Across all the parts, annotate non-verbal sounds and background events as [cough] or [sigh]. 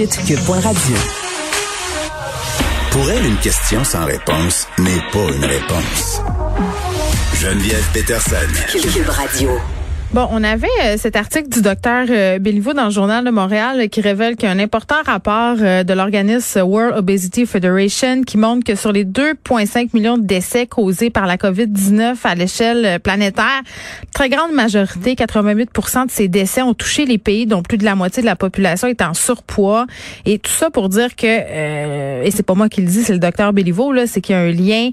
Radio. Pour elle, une question sans réponse n'est pas une réponse. Geneviève Peterson. Cube Radio. Bon, on avait euh, cet article du docteur euh, Béliveau dans le journal de Montréal euh, qui révèle qu'il y a un important rapport euh, de l'organisme World Obesity Federation qui montre que sur les 2,5 millions de décès causés par la COVID-19 à l'échelle euh, planétaire, très grande majorité, 88 de ces décès ont touché les pays dont plus de la moitié de la population est en surpoids. Et tout ça pour dire que, et c'est pas moi qui le dis, c'est le docteur Béliveau, là, c'est qu'il y a un lien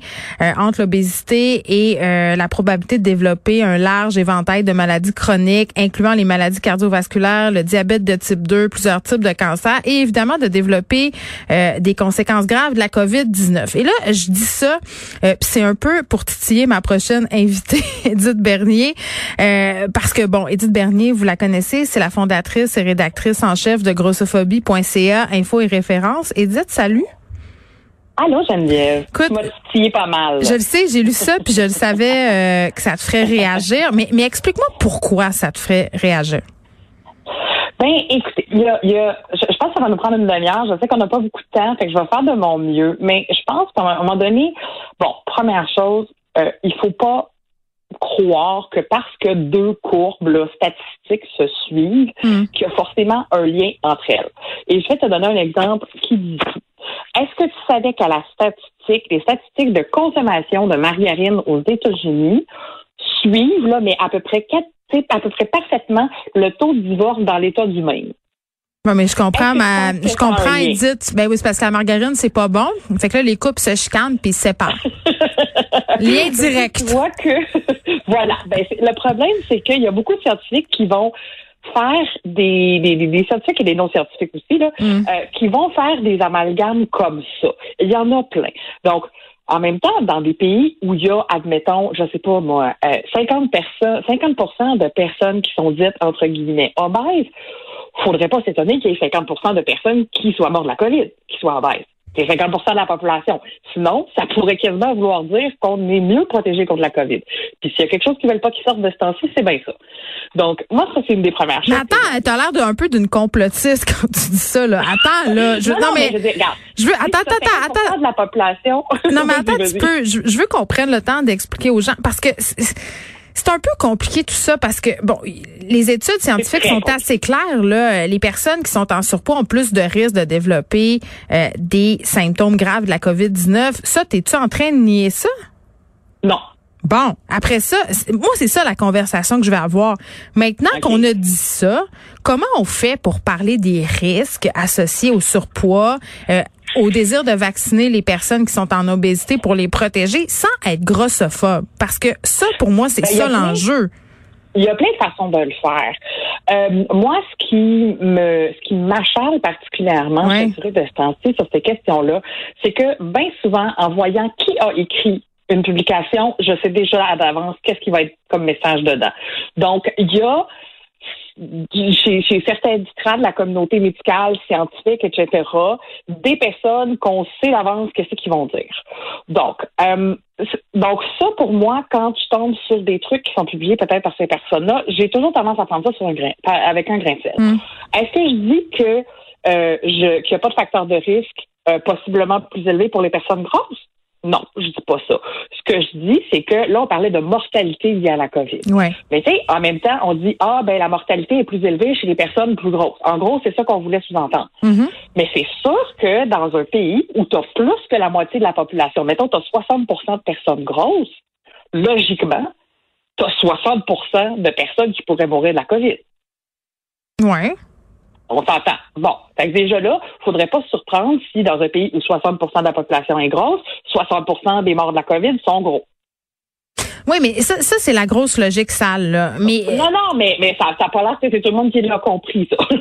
entre l'obésité et la probabilité de développer un large éventail de maladies chroniques, incluant les maladies cardiovasculaires, le diabète de type 2, plusieurs types de cancers et évidemment de développer euh, des conséquences graves de la COVID-19. Et là, je dis ça, euh, c'est un peu pour titiller ma prochaine [laughs] invitée, Edith Bernier, euh, parce que, bon, Edith Bernier, vous la connaissez, c'est la fondatrice et rédactrice en chef de grossophobie.ca, info et référence. Edith, salut. Allô, Geneviève. Écoute, tu m'as pas mal. Je le sais, j'ai lu ça, puis je le savais euh, que ça te ferait réagir. Mais, mais explique-moi pourquoi ça te ferait réagir. Ben, écoutez, il y a, y a, je, je pense que ça va nous prendre une demi-heure. Je sais qu'on n'a pas beaucoup de temps, fait que je vais faire de mon mieux. Mais je pense qu'à un moment donné, bon, première chose, euh, il faut pas croire que parce que deux courbes là, statistiques se suivent, Mm. qu'il y a forcément un lien entre elles. Et je vais te donner un exemple qui dit tout. Est-ce que tu savais qu'à la statistique, les statistiques de consommation de margarine aux États-Unis suivent, là, mais à peu près à peu près parfaitement le taux de divorce dans l'État du Maine? Ouais, mais je comprends, ma, je comprends? Edith. Ben oui, c'est parce que la margarine, c'est pas bon. Fait que là, les couples se chicanent puis ils se séparent. [laughs] Lien direct. Tu vois que, [laughs] voilà. Ben, le problème, c'est qu'il y a beaucoup de scientifiques qui vont faire des, des, des- scientifiques et des non-scientifiques aussi, là, Mm. euh, qui vont faire des amalgames comme ça. Il y en a plein. Donc, en même temps, dans des pays où il y a, admettons, je sais pas moi, euh, 50 personnes, 50 de personnes qui sont dites entre guillemets obèses, faudrait pas s'étonner qu'il y ait 50% de personnes qui soient mortes de la COVID, qui soient obèses. C'est 50 de la population. Sinon, ça pourrait quasiment vouloir dire qu'on est mieux protégé contre la COVID. Puis s'il y a quelque chose qui ne veulent pas qu'ils sortent de ce temps-ci, c'est bien ça. Donc, moi, ça, c'est une des premières Mais choses. attends, t'as l'air d'un peu d'une complotiste [laughs] quand tu dis ça, là. Attends, là. Je, non, non, mais, je regarde, je veux, attends, attends, attends, 50% de la population. Non, mais [laughs] attends un petit peu. Je, je veux qu'on prenne le temps d'expliquer aux gens parce que c'est un peu compliqué tout ça parce que bon, les études scientifiques sont compliqué. assez claires là. Les personnes qui sont en surpoids ont plus de risques de développer euh, des symptômes graves de la COVID-19. Ça, t'es-tu en train de nier ça? Non. Bon, après ça, moi c'est ça la conversation que je vais avoir. Maintenant qu'on a dit ça, comment on fait pour parler des risques associés au surpoids, euh, au désir de vacciner les personnes qui sont en obésité pour les protéger sans être grossophobe Parce que ça, pour moi, c'est Ben, ça l'enjeu. Il y a plein de façons de le faire. Euh, moi, ce qui me, ce qui m'achale particulièrement, je de temps-ci sur ces questions-là, c'est que bien souvent, en voyant qui a écrit une publication, je sais déjà à d'avance qu'est-ce qui va être comme message dedans. Donc, il y a chez, chez certains distrats de la communauté médicale, scientifique, etc., des personnes qu'on sait d'avance qu'est-ce qu'ils vont dire. Donc, euh, donc ça, pour moi, quand tu tombes sur des trucs qui sont publiés peut-être par ces personnes-là, j'ai toujours tendance à prendre ça sur un grain, avec un grain de sel. Mm. Est-ce que je dis que euh, je qu'il n'y a pas de facteur de risque euh, possiblement plus élevé pour les personnes grosses? Non, je dis pas ça. Ce que je dis, c'est que là, on parlait de mortalité liée à la COVID. Ouais. Mais tu sais, en même temps, on dit ah ben la mortalité est plus élevée chez les personnes plus grosses. En gros, c'est ça qu'on voulait sous-entendre. Mhm. Mais c'est sûr que dans un pays où tu as plus que la moitié de la population, mettons tu as 60% de personnes grosses, logiquement, tu as 60% de personnes qui pourraient mourir de la COVID. Ouais. On s'entend. Bon, fait que déjà là, faudrait pas se surprendre si dans un pays où 60% de la population est grosse, 60% des morts de la COVID sont gros. Oui, mais ça, ça c'est la grosse logique sale, là. Mais Non, non, mais, mais ça n'a pas l'air que c'est tout le monde qui l'a compris, ça. [laughs]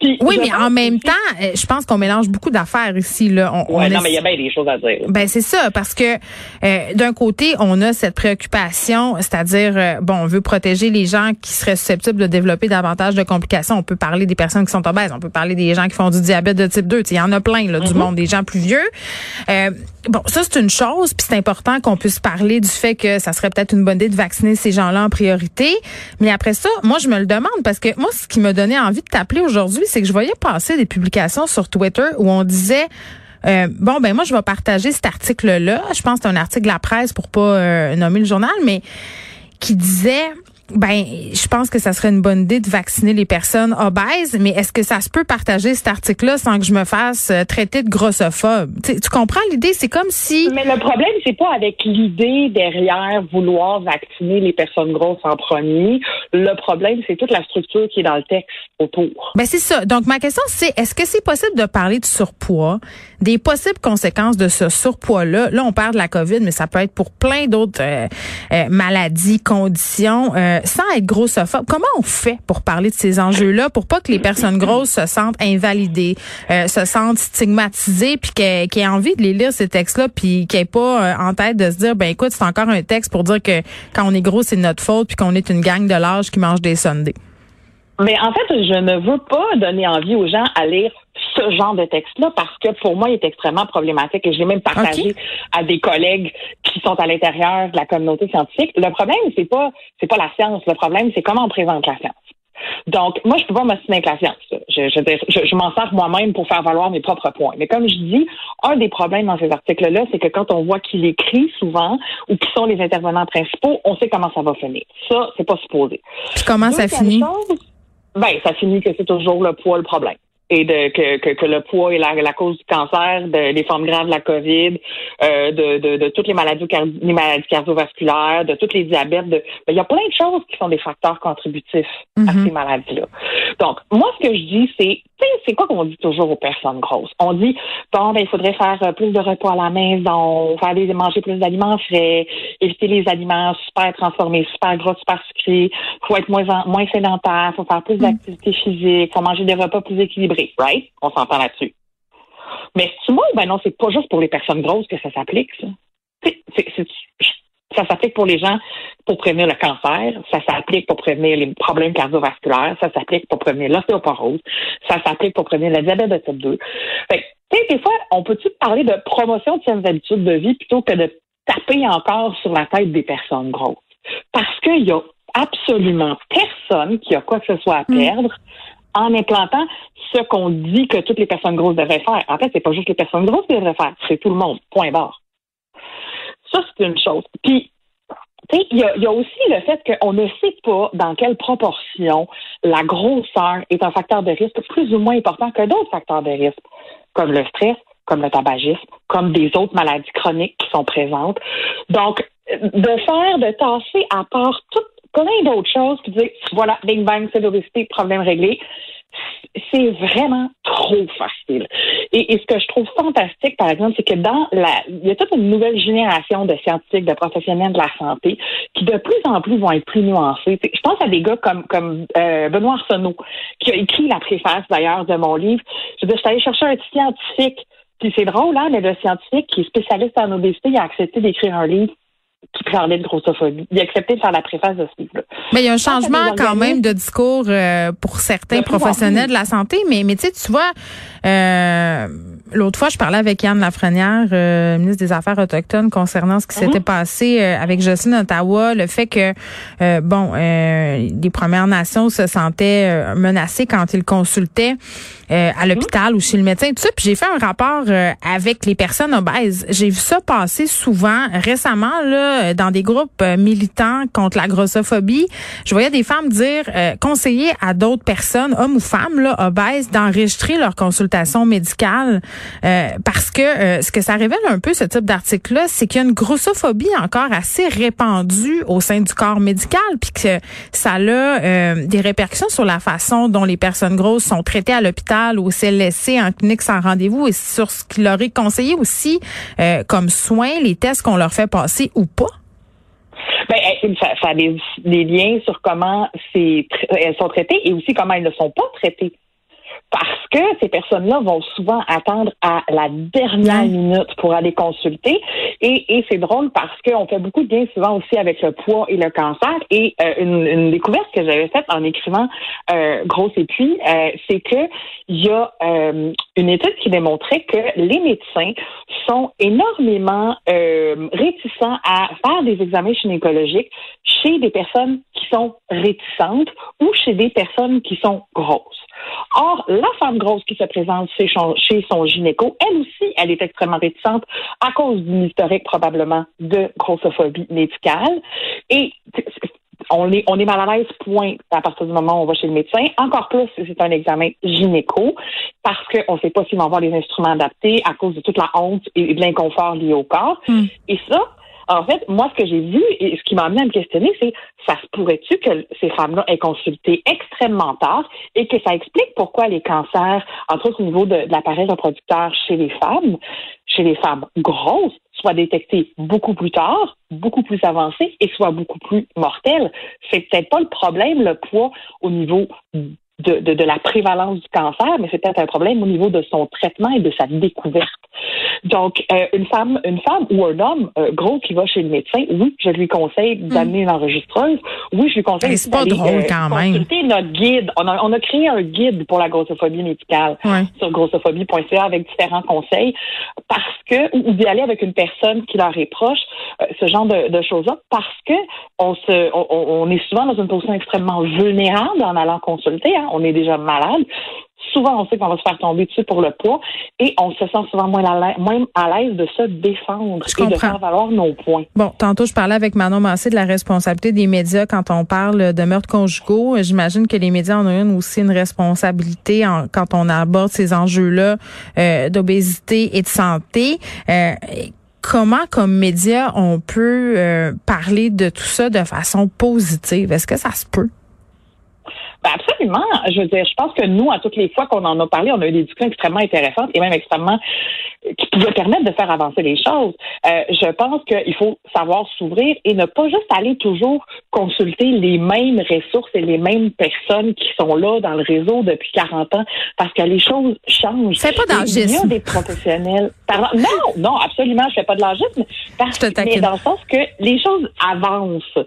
Puis, oui, mais en même temps, euh, je pense qu'on mélange beaucoup d'affaires ici, là. On, Ouais, on non, mais il y a bien des choses à dire. Ben c'est ça parce que euh, d'un côté on a cette préoccupation, c'est-à-dire euh, bon on veut protéger les gens qui seraient susceptibles de développer davantage de complications. On peut parler des personnes qui sont obèses, on peut parler des gens qui font du diabète de type 2. Tu sais, Il y en a plein là, du monde, des gens plus vieux. Euh, bon ça c'est une chose, puis c'est important qu'on puisse parler du fait que ça serait peut-être une bonne idée de vacciner ces gens-là en priorité. Mais après ça, moi, je me le demande parce que moi, ce qui me donnait envie de t'appeler aujourd'hui, c'est que je voyais passer des publications sur Twitter où on disait euh, bon, ben moi, je vais partager cet article-là. Je pense que c'est un article de la presse pour pas euh, nommer le journal, mais qui disait ben, je pense que ça serait une bonne idée de vacciner les personnes obèses, mais est-ce que ça se peut partager cet article-là sans que je me fasse euh, traiter de grossophobe? tu comprends l'idée? C'est comme si... Mais le problème, c'est pas avec l'idée derrière vouloir vacciner les personnes grosses en premier. Le problème, c'est toute la structure qui est dans le texte autour. Ben, c'est ça. Donc, ma question, c'est est-ce que c'est possible de parler de surpoids, des possibles conséquences de ce surpoids-là? Là, on parle de la COVID, mais ça peut être pour plein d'autres euh, euh, maladies, conditions euh, sans être grossophobe, comment on fait pour parler de ces enjeux-là pour pas que les personnes grosses se sentent invalidées, euh, se sentent stigmatisées, puis qu'elles aient envie de les lire ces textes-là, puis qu'elles aient pas euh, en tête de se dire, ben écoute, c'est encore un texte pour dire que quand on est gros, c'est notre faute, puis qu'on est une gang de l'âge qui mange des sundays. Mais en fait, je ne veux pas donner envie aux gens à lire ce genre de texte-là parce que pour moi, il est extrêmement problématique et je l'ai même partagé à des collègues qui sont à l'intérieur de la communauté scientifique. Le problème, c'est pas c'est pas la science. Le problème, c'est comment on présente la science. Donc, moi, je peux pas m'assiner avec la science. Je, je, je, m'en sers moi-même pour faire valoir mes propres points. Mais comme je dis, un des problèmes dans ces articles-là, c'est que quand on voit qu'il écrit souvent ou qui sont les intervenants principaux, on sait comment ça va finir. Ça, c'est pas supposé. comment ça finit? ben, ça finit que c'est toujours le poids le problème et de que, que, que, le poids est la, la cause du cancer, de, des formes graves de la COVID, euh, de, de, de, toutes les maladies, les maladies cardiovasculaires, de tous les diabètes. De, ben, il y a plein de choses qui sont des facteurs contributifs à mm-hmm. ces maladies-là. Donc, moi, ce que je dis, c'est, c'est quoi qu'on dit toujours aux personnes grosses? On dit, bon, ben, il faudrait faire euh, plus de repas à la maison, faire des, manger plus d'aliments frais, éviter les aliments super transformés, super gros, super sucrés, faut être moins, moins sédentaire, faut faire plus mm. d'activité physique, faut manger des repas plus équilibrés, right? On s'entend là-dessus. Mais c'est moi, ben non, c'est pas juste pour les personnes grosses que ça s'applique, ça. C'est, ça s'applique pour les gens pour prévenir le cancer, ça s'applique pour prévenir les problèmes cardiovasculaires, ça s'applique pour prévenir l'ostéoporose, ça s'applique pour prévenir le diabète de type 2. Fait des fois, on peut-tu parler de promotion de saines habitudes de vie plutôt que de taper encore sur la tête des personnes grosses? Parce qu'il y a absolument personne qui a quoi que ce soit à mm. perdre en implantant ce qu'on dit que toutes les personnes grosses devraient faire. En fait, c'est pas juste les personnes grosses qui devraient faire, c'est tout le monde. Point barre. Ça, c'est une chose. Puis, il y, a, y a aussi le fait qu'on ne sait pas dans quelle proportion la grosseur est un facteur de risque plus ou moins important que d'autres facteurs de risque, comme le stress, comme le tabagisme, comme des autres maladies chroniques qui sont présentes. Donc, de faire, de tasser à part tout, plein d'autres choses, puis dire, voilà, Big Bang, c'est l'obésité, problème réglé, c'est vraiment trop facile. Et, ce que je trouve fantastique, par exemple, c'est que dans la, il y a toute une nouvelle génération de scientifiques, de professionnels de la santé qui de plus en plus vont être plus nuancés. Je pense à des gars comme comme euh, Benoît Arsenault, qui a écrit la préface d'ailleurs de mon livre. Je veux dire, je suis allée chercher un scientifique puis c'est drôle, hein, mais le scientifique qui est spécialiste en obésité, a accepté d'écrire un livre qui parlait de grossophobie. Il a accepté de faire la préface de ce livre-là. Mais il y a un changement quand même de discours euh, pour certains professionnels de la santé, mais, mais tu sais, tu vois, euh, l'autre fois, je parlais avec Yann Lafrenière, euh, ministre des Affaires autochtones, concernant ce qui s'était mhm. passé euh, avec Jocelyne Ottawa, le fait que, euh, bon, les Premières Nations se sentaient menacées quand ils consultaient à mhm. l'hôpital ou chez le médecin, tout ça. Puis j'ai fait un rapport avec les personnes obèses. J'ai vu ça passer souvent récemment là dans des groupes militants contre la grossophobie. Je voyais des femmes dire conseiller à d'autres personnes, hommes ou femmes là, obèses, d'enregistrer leur consultation médicale euh, parce que euh, ce que ça révèle un peu, ce type d'article-là, c'est qu'il y a une grossophobie encore assez répandue au sein du corps médical, puis que ça a euh, des répercussions sur la façon dont les personnes grosses sont traitées à l'hôpital c'est laissé en clinique sans rendez-vous et sur ce qu'il leur est conseillé aussi comme soins, les tests qu'on leur fait passer ou pas? Ben, ça, ça a des, liens sur comment elles sont traitées et aussi comment elles ne sont pas traitées. Parce que ces personnes-là vont souvent attendre à la dernière minute pour aller consulter. Et, et c'est drôle parce qu'on fait beaucoup de bien souvent aussi avec le poids et le cancer. Et euh, une, une, découverte que j'avais faite en écrivant euh, Grosse et puis, euh, c'est que il y a euh, une étude qui démontrait que les médecins sont énormément réticents à faire des examens gynécologiques chez des personnes qui sont réticentes ou chez des personnes qui sont grosses. Or, la femme grosse qui se présente chez son gynéco, elle aussi, elle est extrêmement réticente à cause d'une historique probablement de grossophobie médicale. Et on est, on est mal à l'aise, point, à partir du moment où on va chez le médecin. Encore plus si c'est un examen gynéco, parce qu'on ne sait pas s'ils vont avoir les instruments adaptés à cause de toute la honte et de l'inconfort lié au corps. Hmm. Et ça, en fait, moi, ce que j'ai vu et ce qui m'a amené à me questionner, c'est ça se pourrait-tu que ces femmes-là aient consulté extrêmement tard et que ça explique pourquoi les cancers, entre autres au niveau de, l'appareil reproducteur chez les femmes, chez les femmes grosses, soient détectés beaucoup plus tard, beaucoup plus avancés et soient beaucoup plus mortels. C'est peut-être pas le problème, le poids au niveau de, la prévalence du cancer, mais c'est peut-être un problème au niveau de son traitement et de sa découverte. Donc, euh, une femme, une femme ou un homme euh, gros qui va chez le médecin, oui, je lui conseille hmm. d'amener une enregistreuse. Oui, je lui conseille c'est pas drôle euh, quand même. notre guide. On a, on a créé un guide pour la grossophobie médicale sur grossophobie.ca avec différents conseils parce que ou, d'y aller avec une personne qui leur est proche, ce genre de, de choses-là, parce que on se, on, on, est souvent dans une position extrêmement vulnérable en allant consulter. Hein. On est déjà malade souvent on sait qu'on va se faire tomber dessus pour le poids et on se sent souvent moins à l'aise de se défendre et de faire valoir nos points. Bon, tantôt je parlais avec Manon Massé de la responsabilité des médias quand on parle de meurtres conjugaux. J'imagine que les médias en ont une aussi une responsabilité quand on aborde ces enjeux-là euh, d'obésité et de santé. Euh, comment, comme médias, on peut euh, parler de tout ça de façon positive? Est-ce que ça se peut? Ben absolument. Je veux dire, je pense que nous, à toutes les fois qu'on en a parlé, on a eu des discussions extrêmement intéressantes et même extrêmement qui pouvaient permettre de faire avancer les choses. Euh, je pense qu'il faut savoir s'ouvrir et ne pas juste aller toujours consulter les mêmes ressources et les mêmes personnes qui sont là dans le réseau depuis 40 ans parce que les choses changent. C'est pas d'âgisme. Il y a des professionnels. [laughs] Pardon, non, non, absolument, je fais pas de l'âgisme. Parce, mais dans le sens que les choses avancent,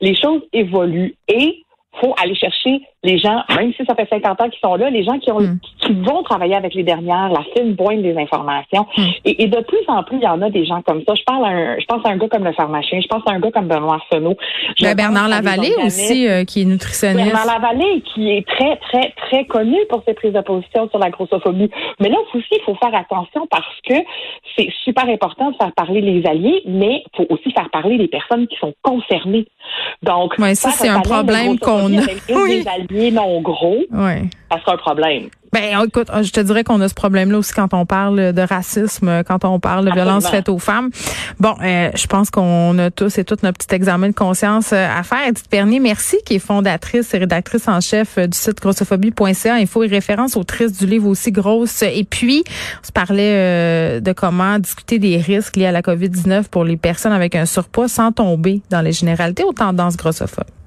les choses évoluent et faut aller chercher les gens, même si ça fait 50 ans qu'ils sont là, les gens qui ont hmm. qui vont travailler avec les dernières, la fine pointe des informations. Hmm. Et, de plus en plus, il y en a des gens comme ça. Je parle à un, je pense à un gars comme le pharmacien, je pense à un gars comme Benoît Fenot. Ben, Bernard Lavallée aussi, euh, qui est nutritionniste. Bernard Lavallée, qui est très, très, très connu pour ses prises de position sur la grossophobie. Mais là aussi, il faut faire attention parce que c'est super important de faire parler les alliés, mais il faut aussi faire parler les personnes qui sont concernées. Donc, ouais, ça, c'est un problème qu'on a. [laughs] Alliés non gros, ouais. ça sera un problème. Ben, écoute, je te dirais qu'on a ce problème-là aussi quand on parle de racisme, quand on parle de violence faite aux femmes. Bon, euh, je pense qu'on a tous et toutes notre petit examen de conscience euh, à faire. Edith Pernier, merci, qui est fondatrice et rédactrice en chef euh, du site grossophobie.ca, info et référence autrice du livre aussi grosse. Et puis, on se parlait de comment discuter des risques liés à la COVID-19 pour les personnes avec un surpoids sans tomber dans les généralités aux tendances grossophobes.